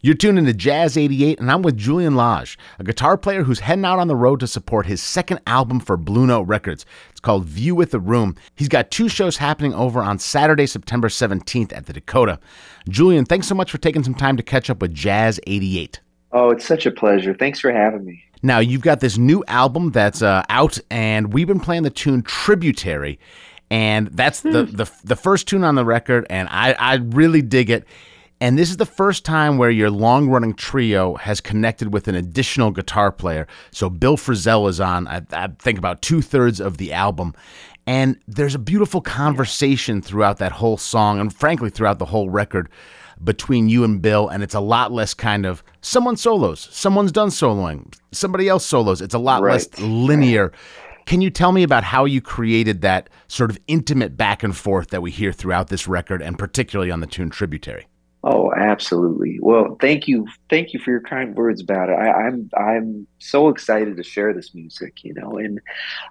You're tuned into Jazz 88, and I'm with Julian Lage, a guitar player who's heading out on the road to support his second album for Blue Note Records. It's called View with the Room. He's got two shows happening over on Saturday, September 17th at the Dakota. Julian, thanks so much for taking some time to catch up with Jazz 88. Oh, it's such a pleasure. Thanks for having me. Now, you've got this new album that's uh, out, and we've been playing the tune Tributary. And that's the, hmm. the the first tune on the record, and I, I really dig it. And this is the first time where your long running trio has connected with an additional guitar player. So Bill Frisell is on, I, I think, about two thirds of the album. And there's a beautiful conversation throughout that whole song, and frankly, throughout the whole record between you and Bill. And it's a lot less kind of someone solos, someone's done soloing, somebody else solos. It's a lot right. less linear. Can you tell me about how you created that sort of intimate back and forth that we hear throughout this record, and particularly on the tune Tributary? Oh, absolutely. Well, thank you, thank you for your kind words about it. I, am I'm, I'm so excited to share this music, you know, and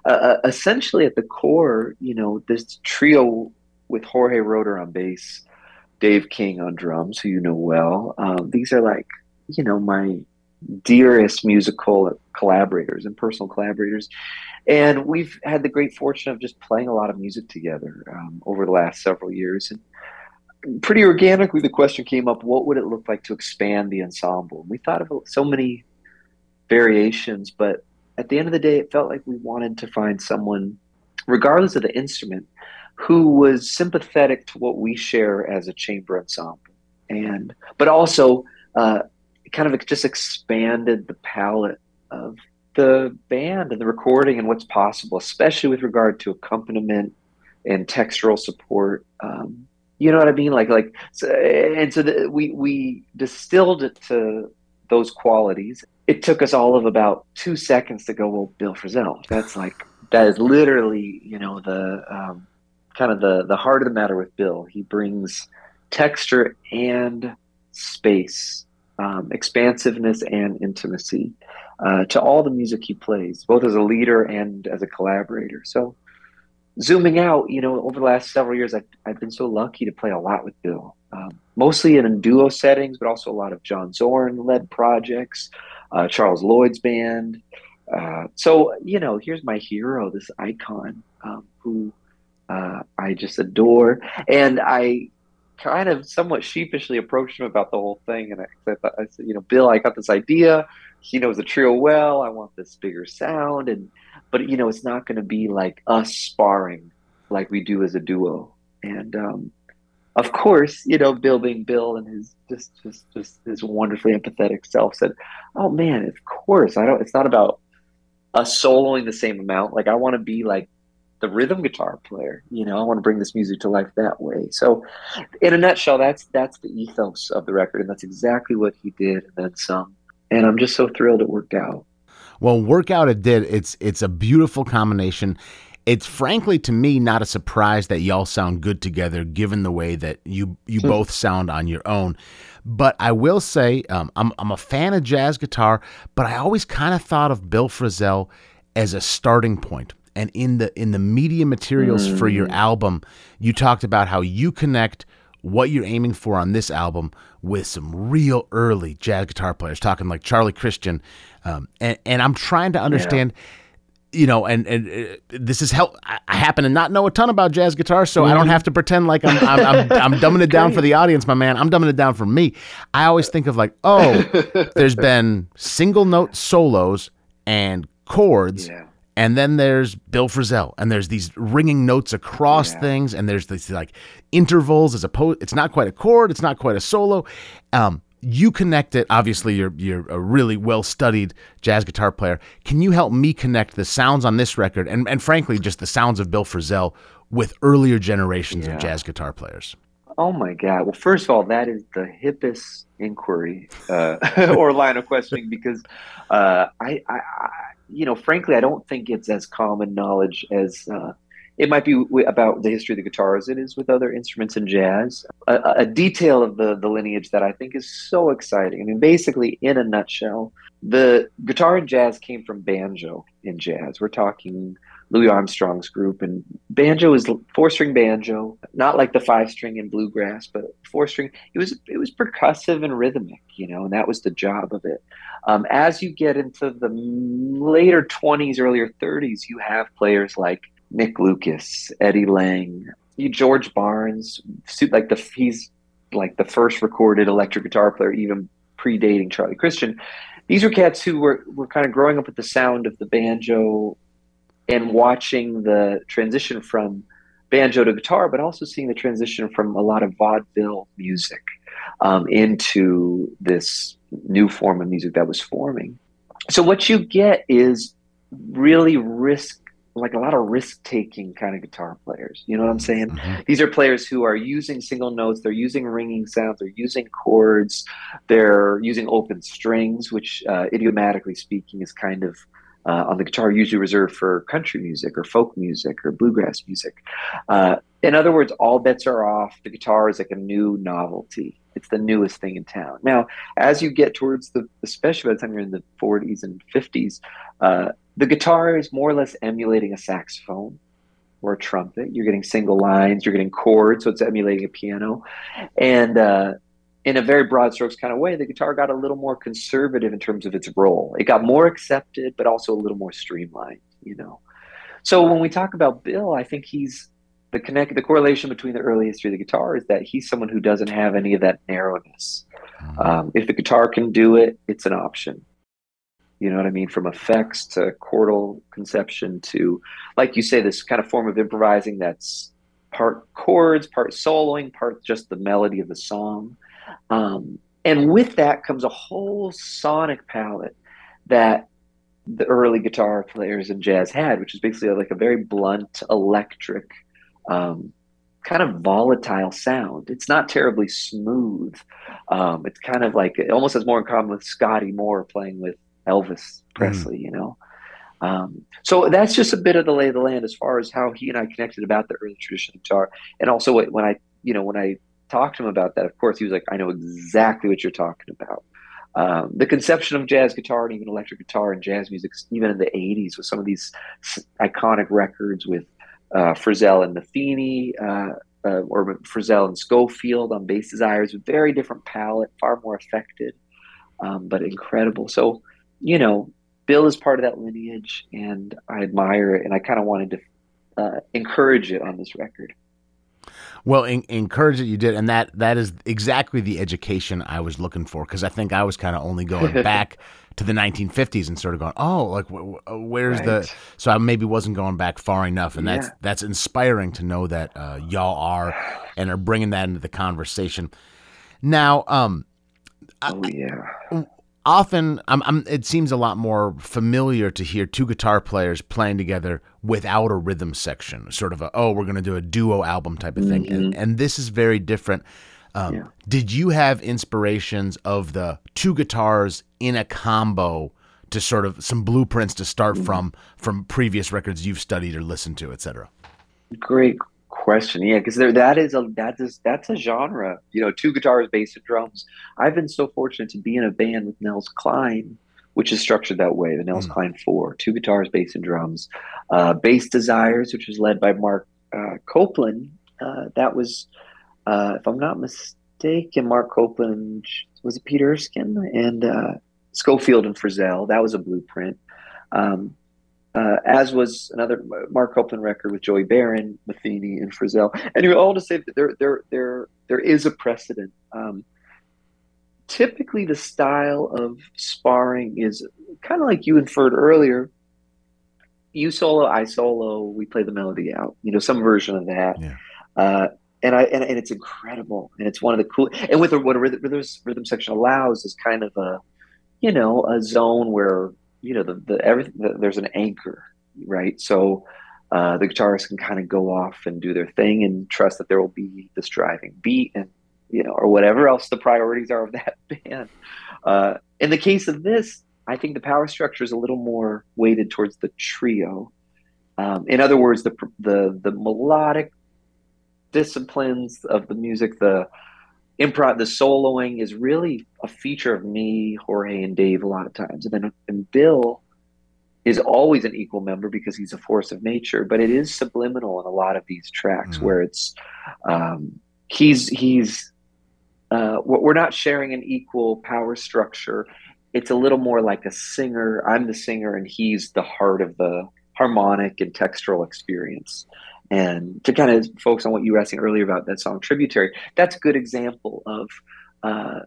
uh, uh, essentially at the core, you know, this trio with Jorge Roeder on bass, Dave King on drums, who you know well. Um, these are like, you know, my dearest musical collaborators and personal collaborators, and we've had the great fortune of just playing a lot of music together um, over the last several years and pretty organically the question came up what would it look like to expand the ensemble? And we thought of so many variations but at the end of the day it felt like we wanted to find someone regardless of the instrument who was sympathetic to what we share as a chamber ensemble. And but also uh, kind of just expanded the palette of the band and the recording and what's possible especially with regard to accompaniment and textural support um, you know what I mean? Like like so, and so the, we we distilled it to those qualities. It took us all of about two seconds to go. Well, Bill Frisell. That's like that is literally you know the um, kind of the the heart of the matter with Bill. He brings texture and space, um, expansiveness and intimacy uh, to all the music he plays, both as a leader and as a collaborator. So zooming out, you know, over the last several years, I've, I've been so lucky to play a lot with Bill, um, mostly in duo settings, but also a lot of John Zorn led projects, uh, Charles Lloyd's band. Uh, so, you know, here's my hero, this icon um, who uh, I just adore. And I kind of somewhat sheepishly approached him about the whole thing. And I, I, thought, I said, you know, Bill, I got this idea. He knows the trio well. I want this bigger sound. And, but you know it's not going to be like us sparring like we do as a duo and um, of course you know bill being bill and his just just just his wonderfully empathetic self said oh man of course i don't it's not about us soloing the same amount like i want to be like the rhythm guitar player you know i want to bring this music to life that way so in a nutshell that's that's the ethos of the record and that's exactly what he did and then some and i'm just so thrilled it worked out well, workout it did. It's it's a beautiful combination. It's frankly to me not a surprise that y'all sound good together, given the way that you you hmm. both sound on your own. But I will say um, I'm I'm a fan of jazz guitar, but I always kind of thought of Bill Frisell as a starting point. And in the in the media materials mm. for your hmm. album, you talked about how you connect what you're aiming for on this album with some real early jazz guitar players, talking like Charlie Christian. Um, and, and I'm trying to understand. Yeah you know, and and uh, this is help. I happen to not know a ton about jazz guitar, so mm-hmm. I don't mm-hmm. have to pretend like I'm I'm, I'm, I'm dumbing it down for the audience, my man. I'm dumbing it down for me. I always think of like, oh, there's been single note solos and chords, yeah and then there's Bill Frisell, and there's these ringing notes across yeah. things, and there's these like intervals as opposed. It's not quite a chord, it's not quite a solo. Um, you connect it. Obviously, you're you're a really well studied jazz guitar player. Can you help me connect the sounds on this record, and and frankly, just the sounds of Bill Frisell with earlier generations yeah. of jazz guitar players? Oh my God! Well, first of all, that is the hippest inquiry uh, or line of questioning because uh, I, I, you know, frankly, I don't think it's as common knowledge as uh, it might be about the history of the guitar as it is with other instruments in jazz. A, a, detail of the, the lineage that I think is so exciting. I mean, basically, in a nutshell, the guitar in jazz came from banjo in jazz. We're talking Louis Armstrong's group, and banjo is four string banjo, not like the five string in bluegrass, but four string. It was it was percussive and rhythmic, you know, and that was the job of it. Um, as you get into the later twenties, earlier thirties, you have players like Nick Lucas, Eddie Lang, George Barnes, like the he's like the first recorded electric guitar player, even predating Charlie Christian. These were cats who were, were kind of growing up with the sound of the banjo and watching the transition from banjo to guitar, but also seeing the transition from a lot of vaudeville music um, into this new form of music that was forming. So what you get is really risk like a lot of risk taking kind of guitar players. You know what I'm saying? Mm-hmm. These are players who are using single notes, they're using ringing sounds, they're using chords, they're using open strings, which uh, idiomatically speaking is kind of uh, on the guitar usually reserved for country music or folk music or bluegrass music. Uh, in other words, all bets are off. The guitar is like a new novelty. It's the newest thing in town. Now, as you get towards the, especially by the time you're in the 40s and 50s, uh, the guitar is more or less emulating a saxophone or a trumpet. You're getting single lines, you're getting chords, so it's emulating a piano. And uh, in a very broad strokes kind of way, the guitar got a little more conservative in terms of its role. It got more accepted, but also a little more streamlined, you know. So when we talk about Bill, I think he's the connect the correlation between the early history of the guitar is that he's someone who doesn't have any of that narrowness. Mm-hmm. Um, if the guitar can do it, it's an option. You know what I mean? From effects to chordal conception to, like you say, this kind of form of improvising that's part chords, part soloing, part just the melody of the song. Um, and with that comes a whole sonic palette that the early guitar players in jazz had, which is basically like a very blunt, electric, um, kind of volatile sound. It's not terribly smooth. Um, it's kind of like it almost has more in common with Scotty Moore playing with Elvis Presley, mm. you know. Um, so that's just a bit of the lay of the land as far as how he and I connected about the early traditional guitar, and also when I, you know, when I talked to him about that, of course he was like, "I know exactly what you're talking about." Um, the conception of jazz guitar and even electric guitar and jazz music, even in the '80s, with some of these iconic records with uh, Frisell and Metheny, uh, uh, or Frisell and Scofield on bass desires, very different palette, far more affected, um, but incredible. So you know, Bill is part of that lineage, and I admire it, and I kind of wanted to uh, encourage it on this record. Well, in, encourage it you did, and that that is exactly the education I was looking for because I think I was kind of only going back to the 1950s and sort of going, oh, like wh- where's right. the? So I maybe wasn't going back far enough, and yeah. that's that's inspiring to know that uh, y'all are and are bringing that into the conversation. Now, um, oh yeah often I'm, I'm, it seems a lot more familiar to hear two guitar players playing together without a rhythm section sort of a oh we're going to do a duo album type of thing mm-hmm. and, and this is very different um, yeah. did you have inspirations of the two guitars in a combo to sort of some blueprints to start mm-hmm. from from previous records you've studied or listened to etc great question. Yeah, because there that is a that is that's a genre. You know, two guitars, bass, and drums. I've been so fortunate to be in a band with Nels Cline, which is structured that way. The Nels mm. Cline Four: two guitars, bass, and drums. Uh, bass Desires, which was led by Mark uh, Copeland. Uh, that was, uh, if I'm not mistaken, Mark Copeland was it Peter Erskine and uh, Scofield and Frisell. That was a blueprint. Um, uh, as was another Mark Copeland record with Joey Baron, Metheny, and Frisell. Anyway, all to say that there, there, there, there is a precedent. Um, typically, the style of sparring is kind of like you inferred earlier. You solo, I solo. We play the melody out. You know, some version of that. Yeah. Uh, and I and, and it's incredible, and it's one of the cool. And with what a rhythm, rhythm section allows is kind of a, you know, a zone where you know the the everything the, there's an anchor right? So uh, the guitarist can kind of go off and do their thing and trust that there will be this driving beat and you know or whatever else the priorities are of that band. Uh, in the case of this i think the power structure is a little more weighted towards the trio. Um, in other words the the the melodic disciplines of the music the improv, the soloing is really a feature of me, Jorge, and Dave a lot of times. And then and Bill is always an equal member because he's a force of nature, but it is subliminal in a lot of these tracks mm-hmm. where it's um, he's he's uh, we're not sharing an equal power structure. It's a little more like a singer. I'm the singer, and he's the heart of the harmonic and textural experience. And to kind of focus on what you were asking earlier about that song "Tributary," that's a good example of uh,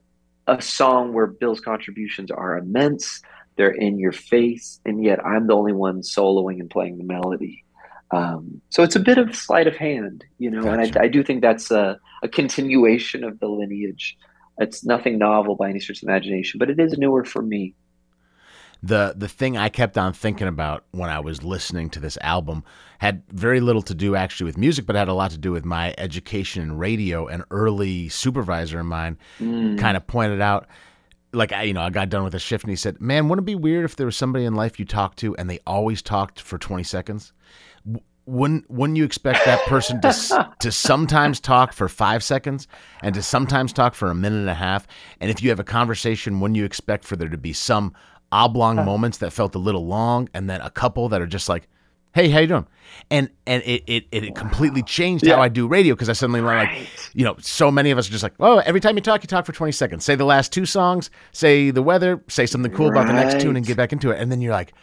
a song where Bill's contributions are immense they're in your face, and yet I'm the only one soloing and playing the melody. Um, so it's a bit of sleight of hand, you know, gotcha. and I, I, do think that's a, a, continuation of the lineage. It's nothing novel by any stretch of imagination, but it is newer for me. The the thing I kept on thinking about when I was listening to this album had very little to do actually with music, but had a lot to do with my education in radio. An early supervisor of mine mm. kind of pointed out like I, you know, I got done with a shift and he said, "Man, wouldn't it be weird if there was somebody in life you talked to and they always talked for 20 seconds? Wouldn't wouldn't you expect that person to to sometimes talk for 5 seconds and to sometimes talk for a minute and a half? And if you have a conversation, wouldn't you expect for there to be some oblong moments that felt a little long and then a couple that are just like hey how you doing and and it it, it completely changed yeah. how i do radio because i suddenly right. like you know so many of us are just like oh every time you talk you talk for 20 seconds say the last two songs say the weather say something cool right. about the next tune and get back into it and then you're like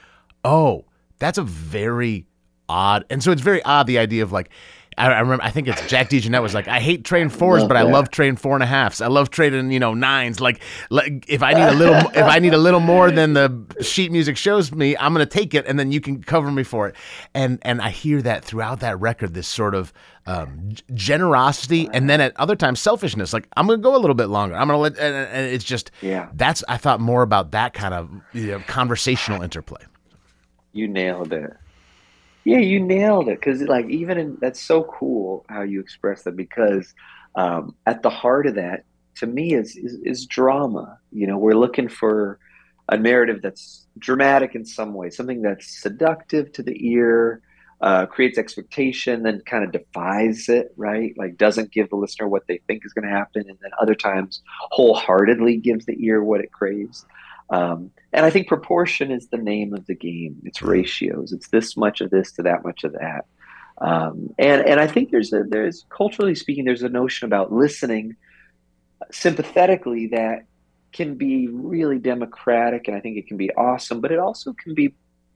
oh that's a very odd and so it's very odd the idea of like I, I remember. I think it's Jack DeJohnette was like, "I hate train fours, but I love train four and a halfs. I love trading, you know, nines. Like, like if I need a little, if I need a little more than the sheet music shows me, I'm gonna take it, and then you can cover me for it. And and I hear that throughout that record, this sort of um, generosity, and then at other times selfishness. Like, I'm gonna go a little bit longer. I'm gonna let, and, and it's just, yeah. That's I thought more about that kind of you know, conversational interplay. You nailed it. Yeah, you nailed it. Because like even in, that's so cool how you express that. Because um, at the heart of that, to me, is, is is drama. You know, we're looking for a narrative that's dramatic in some way, something that's seductive to the ear, uh, creates expectation, then kind of defies it, right? Like doesn't give the listener what they think is going to happen, and then other times wholeheartedly gives the ear what it craves. Um, and I think proportion is the name of the game. It's ratios. It's this much of this to that much of that. Um, and and I think there's a there's culturally speaking there's a notion about listening sympathetically that can be really democratic and I think it can be awesome, but it also can be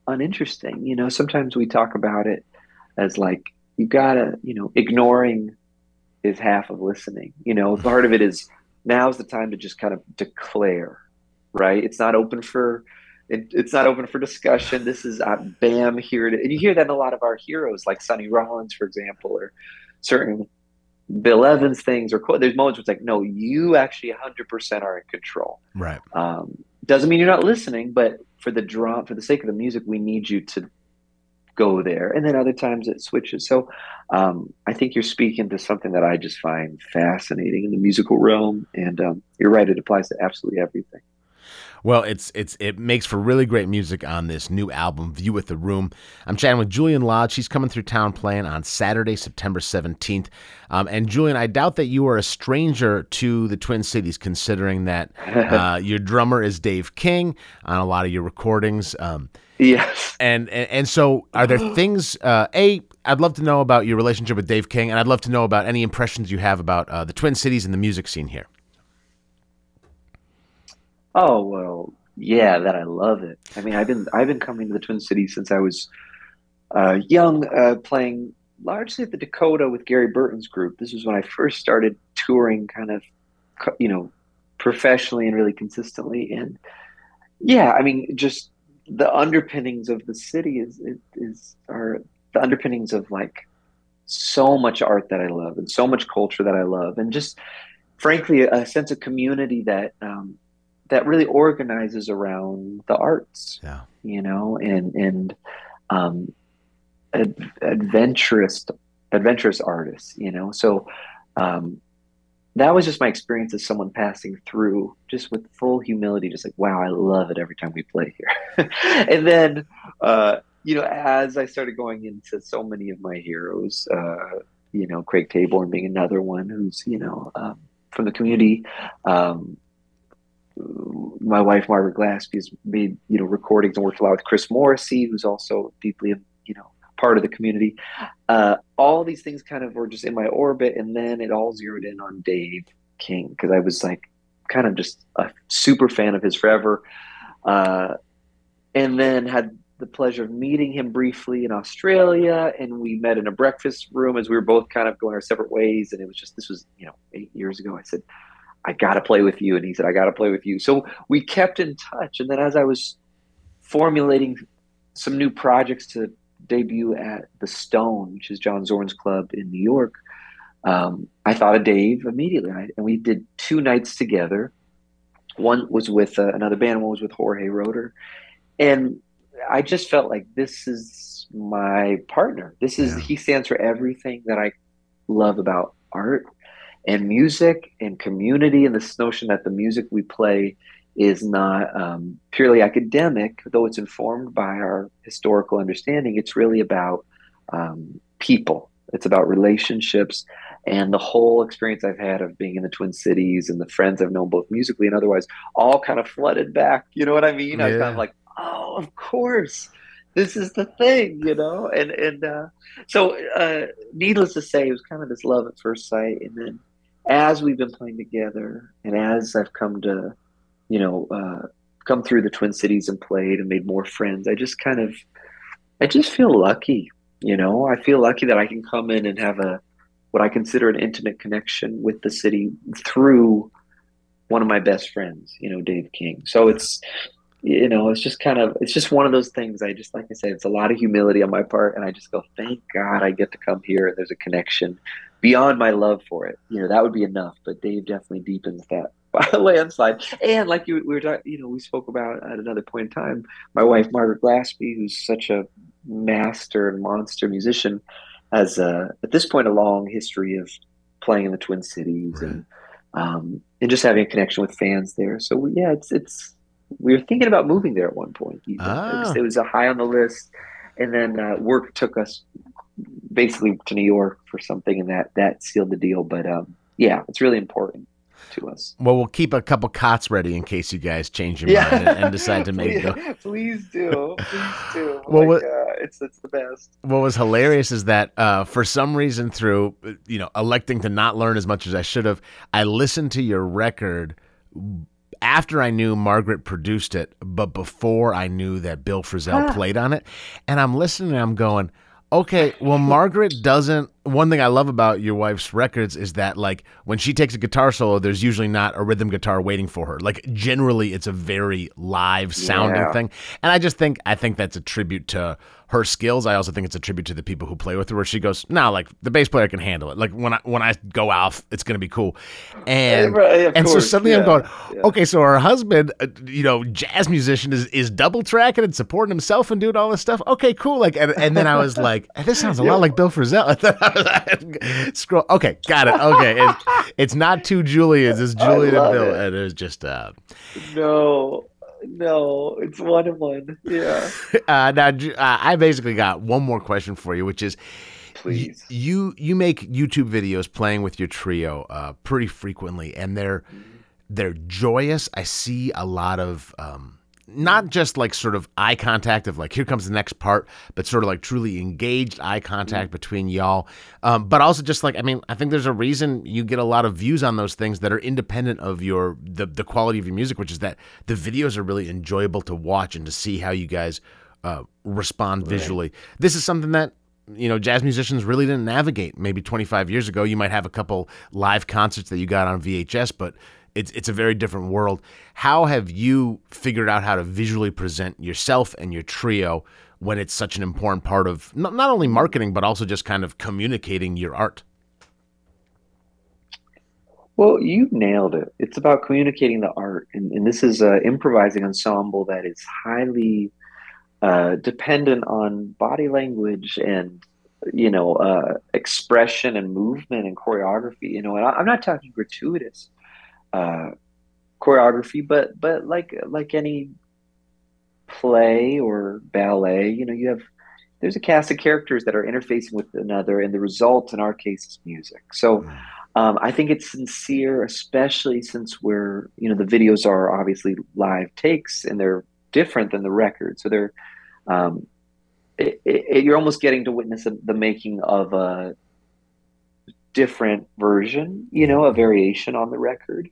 uninteresting. You know, sometimes we talk about it as like you gotta you know ignoring is half of listening. You know, part of it is now's the time to just kind of declare right? It's not open for it, it's not open for discussion. This is uh, bam here, to, and you hear that in a lot of our heroes, like Sonny Rollins, for example, or certain Bill Evans things. Or there's moments where it's like, no, you actually 100% are in control. Right. Um, doesn't mean you're not listening, but for the draw, for the sake of the music, we need you to go there. And then other times it switches. So um, I think you're speaking to something that I just find fascinating in the musical realm. And um, you're right; it applies to absolutely everything. Well, it's it's it makes for really great music on this new album, View with the Room. I'm chatting with Julian Lage. She's coming through town playing on Saturday, September 17th. Um, and Julian, I doubt that you are a stranger to the Twin Cities, considering that uh, your drummer is Dave King on a lot of your recordings. Um, yes. And, and and so, are there things? Uh, a, I'd love to know about your relationship with Dave King, and I'd love to know about any impressions you have about uh, the Twin Cities and the music scene here. Oh well, yeah, that I love it. I mean, I've been I've been coming to the Twin Cities since I was uh, young, uh, playing largely at the Dakota with Gary Burton's group. This was when I first started touring, kind of, you know, professionally and really consistently. And yeah, I mean, just the underpinnings of the city is is are the underpinnings of like so much art that I love and so much culture that I love, and just frankly a sense of community that um, that really organizes around the arts. Yeah. You know, and and um, ad- adventurous adventurous artists. You know, so um, that was just my experience as someone passing through, just with full humility, just like, wow, I love it every time we play here. and then, uh, you know, as I started going into so many of my heroes, uh, you know, Craig Taborn being another one who's, you know, um, from the community, um, my wife Margaret Glaspy has made you know recordings and worked a lot with Chris Morrissey, who's also deeply you know part of the community. Uh, all these things kind of were just in my orbit, and then it all zeroed in on Dave King because I was like kind of just a super fan of his forever, uh, and then had the pleasure of meeting him briefly in Australia, and we met in a breakfast room as we were both kind of going our separate ways, and it was just this was you know eight years ago. I said. I got to play with you. And he said, I got to play with you. So we kept in touch. And then as I was formulating some new projects to debut at the Stone, which is John Zorn's club in New York, um, I thought of Dave immediately, and, I, and, we did two nights together. One was with uh, another band, one was with Jorge Roeder, and I just felt like this is my partner. This is yeah. he stands for everything that I love about art and music and community, and this notion that the music we play is not um, purely academic, though it's informed by our historical understanding. It's really about um, people. It's about relationships and the whole experience I've had of being in the Twin Cities and the friends I've known both musically and otherwise all kind of flooded back. You know what I mean? Yeah. I was kind of like, oh, of course, this is the thing, you know. And and uh, so, uh, needless to say, it was kind of this love at first sight. And then, as we've been playing together, and as I've come to you know, uh, come through the Twin Cities and played and made more friends. I just kind of, I just feel lucky. You know, I feel lucky that I can come in and have a what I consider an intimate connection with the city through one of my best friends. You know, Dave King. So it's you know, it's just kind of it's just one of those things. I just like I said, it's a lot of humility on my part, and I just go, thank God I get to come here and there's a connection beyond my love for it. You know, that would be enough, but Dave definitely deepens that by a landslide. And like you, we were talking, you know, we spoke about at another point in time, my wife Margaret Glaspy, who's such a master and monster musician, has uh, at this point a long history of playing in the Twin Cities right. and um, and just having a connection with fans there. So yeah, it's it's we were thinking about moving there at one point. Ah. It, was, a high on the list, and then uh, work took us basically to New York for something, and that that sealed the deal. But um, yeah, it's really important to us. Well, we'll keep a couple cots ready in case you guys change your yeah. mind and, and, decide to make please, go. Please do, please do. well, like, what, uh, it's it's the best. What was hilarious is that uh, for some reason, through you know electing to not learn as much as I should have, I listened to your record after I knew Margaret produced it, but before I knew that Bill Frisell ah. played on it. And I'm listening and I'm going, okay, well, Margaret doesn't one thing I love about your wife's records is that like when she takes a guitar solo, there's usually not a rhythm guitar waiting for her. Like generally, it's a very live sounding yeah. thing, and I just think I think that's a tribute to her skills. I also think it's a tribute to the people who play with her. Where she goes, no, like the bass player can handle it. Like when I when I go off, it's gonna be cool. And right, and course. so suddenly yeah. I'm going, yeah. okay, so her husband, uh, you know, jazz musician is is double tracking and supporting himself and doing all this stuff. Okay, cool. Like and, and then I was like, this sounds a lot like Bill Frisell. Scroll. Okay, got it. Okay, it's, it's not two Julians. It's Julian and Bill, it. and it's just uh. No, no, it's one and one. Yeah. Uh, now, uh, I basically got one more question for you, which is. Please. Y- you you make YouTube videos playing with your trio uh, pretty frequently, and they're mm-hmm. they're joyous. I see a lot of um, not just like sort of eye contact of like here comes the next part, but sort of like truly engaged eye contact mm-hmm. between y'all. Um, but also just like I mean, I think there's a reason you get a lot of views on those things that are independent of your the the quality of your music, which is that the videos are really enjoyable to watch and to see how you guys uh, respond visually. This is something that you know jazz musicians really didn't navigate maybe 25 years ago you might have a couple live concerts that you got on VHS but it's it's a very different world. How have you figured out how to visually present yourself and your trio when it's such an important part of not, not only marketing but also just kind of communicating your art? Well, you nailed it. It's about communicating the art, and, and this is an improvising ensemble that is highly uh, dependent on body language and you know uh, expression and movement and choreography. You know, and I, I'm not talking gratuitous uh, choreography, but but like like any play or ballet, you know, you have there's a cast of characters that are interfacing with another, and the result in our case is music. So Um, I think it's sincere, especially since we're, you know, the videos are obviously live takes and they're different than the record. So they're, um, it, it, you're almost getting to witness the making of a different version, you know, a variation on the record.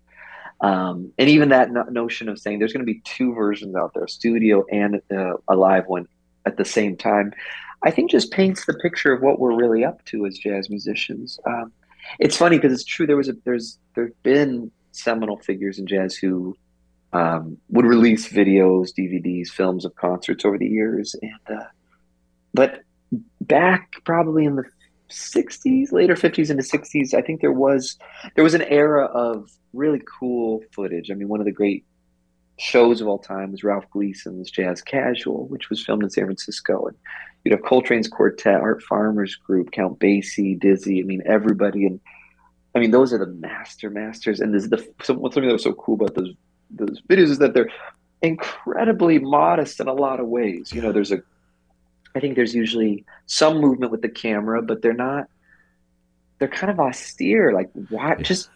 Um, and even that no- notion of saying there's going to be two versions out there, studio and uh, a live one at the same time, I think just paints the picture of what we're really up to as jazz musicians. Um, it's funny because it's true. There was a there's there's been seminal figures in jazz who um, would release videos, DVDs, films of concerts over the years, and uh, but back probably in the 60s, later 50s into 60s, I think there was there was an era of really cool footage. I mean, one of the great shows of all time was Ralph Gleason's Jazz Casual, which was filmed in San Francisco. And you'd have Coltrane's quartet, Art Farmer's group, Count Basie, Dizzy. I mean, everybody. And I mean, those are the master masters. And this is the something that was so cool about those those videos is that they're incredibly modest in a lot of ways. You know, there's a I think there's usually some movement with the camera, but they're not. They're kind of austere. Like watch, just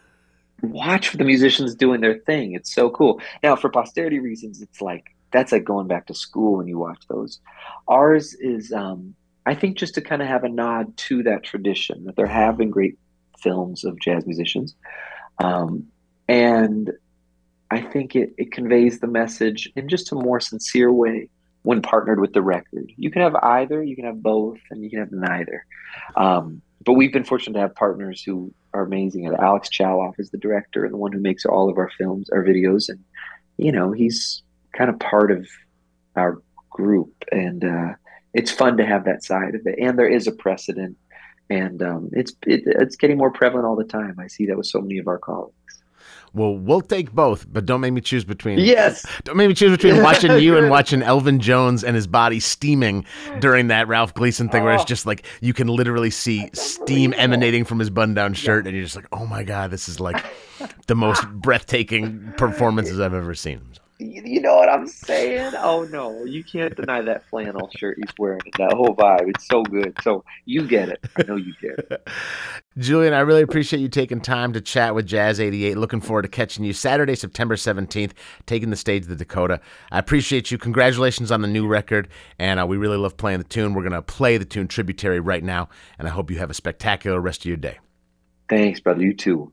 watch the musicians doing their thing. It's so cool. Now, for posterity reasons, it's like that's like going back to school when you watch those. Ours is, um, I think, just to kind of have a nod to that tradition that there have been great films of jazz musicians, um, and I think it, it conveys the message in just a more sincere way when partnered with the record. You can have either, you can have both, and you can have neither. Um, but we've been fortunate to have partners who are amazing. And Alex Chaloff is the director and the one who makes all of our films, our videos, and you know he's kind of part of our group, and uh, it's fun to have that side of it. And there is a precedent, and um, it's it, it's getting more prevalent all the time. I see that with so many of our colleagues. Well, we'll take both, but don't make me choose between. Yes. Don't make me choose between watching you and watching Elvin Jones and his body steaming during that Ralph Gleason thing, where it's oh. just like you can literally see steam emanating from his button-down shirt, and you're just like, oh my god, this is like the most breathtaking performances I've ever seen. You know what I'm saying? Oh no, you can't deny that flannel shirt he's wearing. That whole vibe, it's so good. So you get it. I know you get it. Julian, I really appreciate you taking time to chat with Jazz 88. Looking forward to catching you Saturday, September 17th, taking the stage of the Dakota. I appreciate you. Congratulations on the new record, and uh, we really love playing the tune. We're going to play the tune Tributary right now, and I hope you have a spectacular rest of your day. Thanks, brother. You too.